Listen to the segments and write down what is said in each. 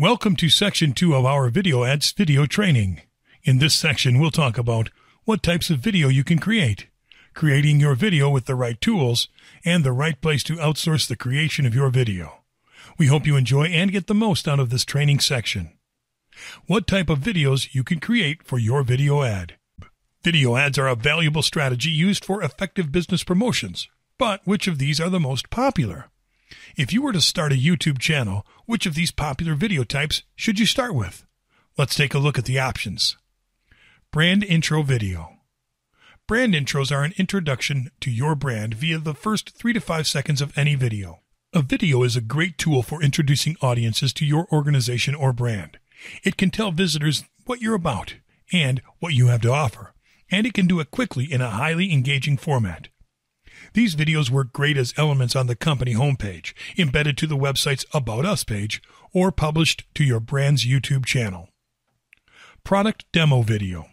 Welcome to section two of our video ads video training. In this section, we'll talk about what types of video you can create, creating your video with the right tools, and the right place to outsource the creation of your video. We hope you enjoy and get the most out of this training section. What type of videos you can create for your video ad. Video ads are a valuable strategy used for effective business promotions. But which of these are the most popular? If you were to start a YouTube channel, which of these popular video types should you start with? Let's take a look at the options. Brand Intro Video. Brand intros are an introduction to your brand via the first three to five seconds of any video. A video is a great tool for introducing audiences to your organization or brand. It can tell visitors what you're about and what you have to offer, and it can do it quickly in a highly engaging format. These videos work great as elements on the company homepage, embedded to the website's About Us page, or published to your brand's YouTube channel. Product Demo Video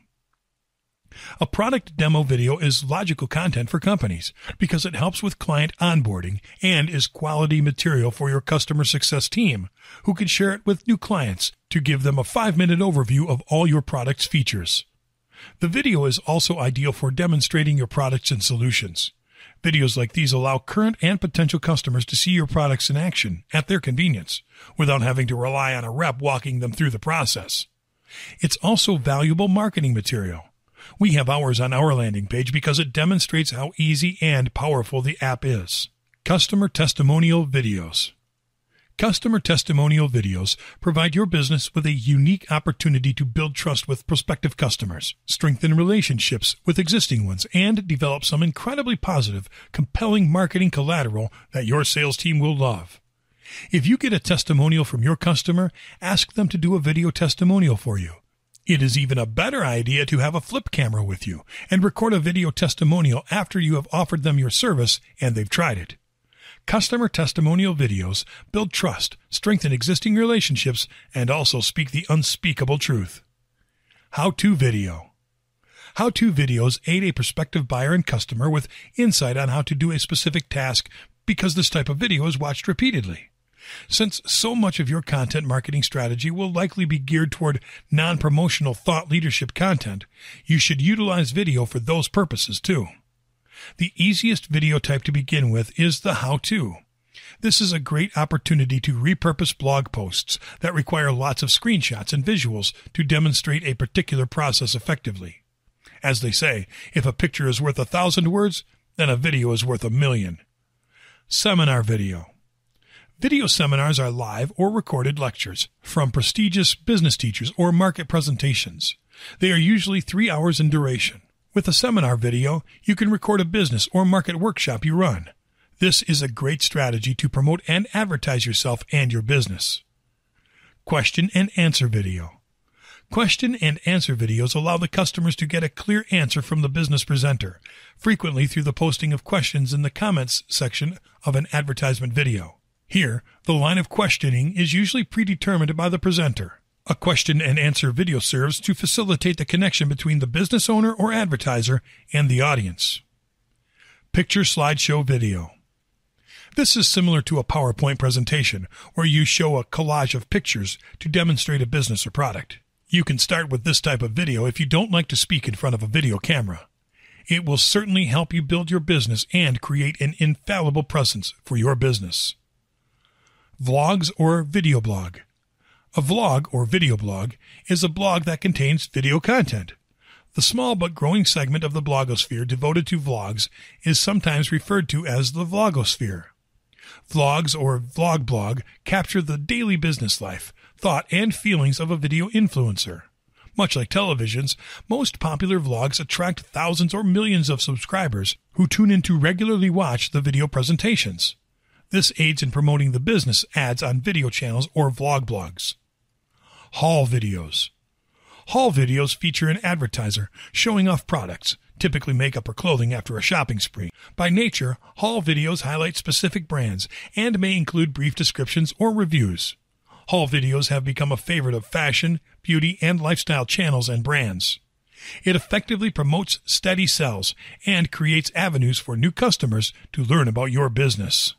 a product demo video is logical content for companies because it helps with client onboarding and is quality material for your customer success team, who can share it with new clients to give them a five minute overview of all your product's features. The video is also ideal for demonstrating your products and solutions. Videos like these allow current and potential customers to see your products in action at their convenience without having to rely on a rep walking them through the process. It's also valuable marketing material we have ours on our landing page because it demonstrates how easy and powerful the app is. Customer Testimonial Videos Customer testimonial videos provide your business with a unique opportunity to build trust with prospective customers, strengthen relationships with existing ones, and develop some incredibly positive, compelling marketing collateral that your sales team will love. If you get a testimonial from your customer, ask them to do a video testimonial for you. It is even a better idea to have a flip camera with you and record a video testimonial after you have offered them your service and they've tried it. Customer testimonial videos build trust, strengthen existing relationships, and also speak the unspeakable truth. How to video. How to videos aid a prospective buyer and customer with insight on how to do a specific task because this type of video is watched repeatedly. Since so much of your content marketing strategy will likely be geared toward non promotional thought leadership content, you should utilize video for those purposes too. The easiest video type to begin with is the how to. This is a great opportunity to repurpose blog posts that require lots of screenshots and visuals to demonstrate a particular process effectively. As they say, if a picture is worth a thousand words, then a video is worth a million. Seminar video. Video seminars are live or recorded lectures from prestigious business teachers or market presentations. They are usually three hours in duration. With a seminar video, you can record a business or market workshop you run. This is a great strategy to promote and advertise yourself and your business. Question and answer video. Question and answer videos allow the customers to get a clear answer from the business presenter, frequently through the posting of questions in the comments section of an advertisement video. Here, the line of questioning is usually predetermined by the presenter. A question and answer video serves to facilitate the connection between the business owner or advertiser and the audience. Picture slideshow video. This is similar to a PowerPoint presentation where you show a collage of pictures to demonstrate a business or product. You can start with this type of video if you don't like to speak in front of a video camera. It will certainly help you build your business and create an infallible presence for your business. Vlogs or video blog. A vlog or video blog is a blog that contains video content. The small but growing segment of the blogosphere devoted to vlogs is sometimes referred to as the vlogosphere. Vlogs or vlog blog capture the daily business life, thought, and feelings of a video influencer. Much like television's, most popular vlogs attract thousands or millions of subscribers who tune in to regularly watch the video presentations. This aids in promoting the business ads on video channels or vlog blogs. Haul videos. Haul videos feature an advertiser showing off products, typically makeup or clothing after a shopping spree. By nature, haul videos highlight specific brands and may include brief descriptions or reviews. Haul videos have become a favorite of fashion, beauty, and lifestyle channels and brands. It effectively promotes steady sales and creates avenues for new customers to learn about your business.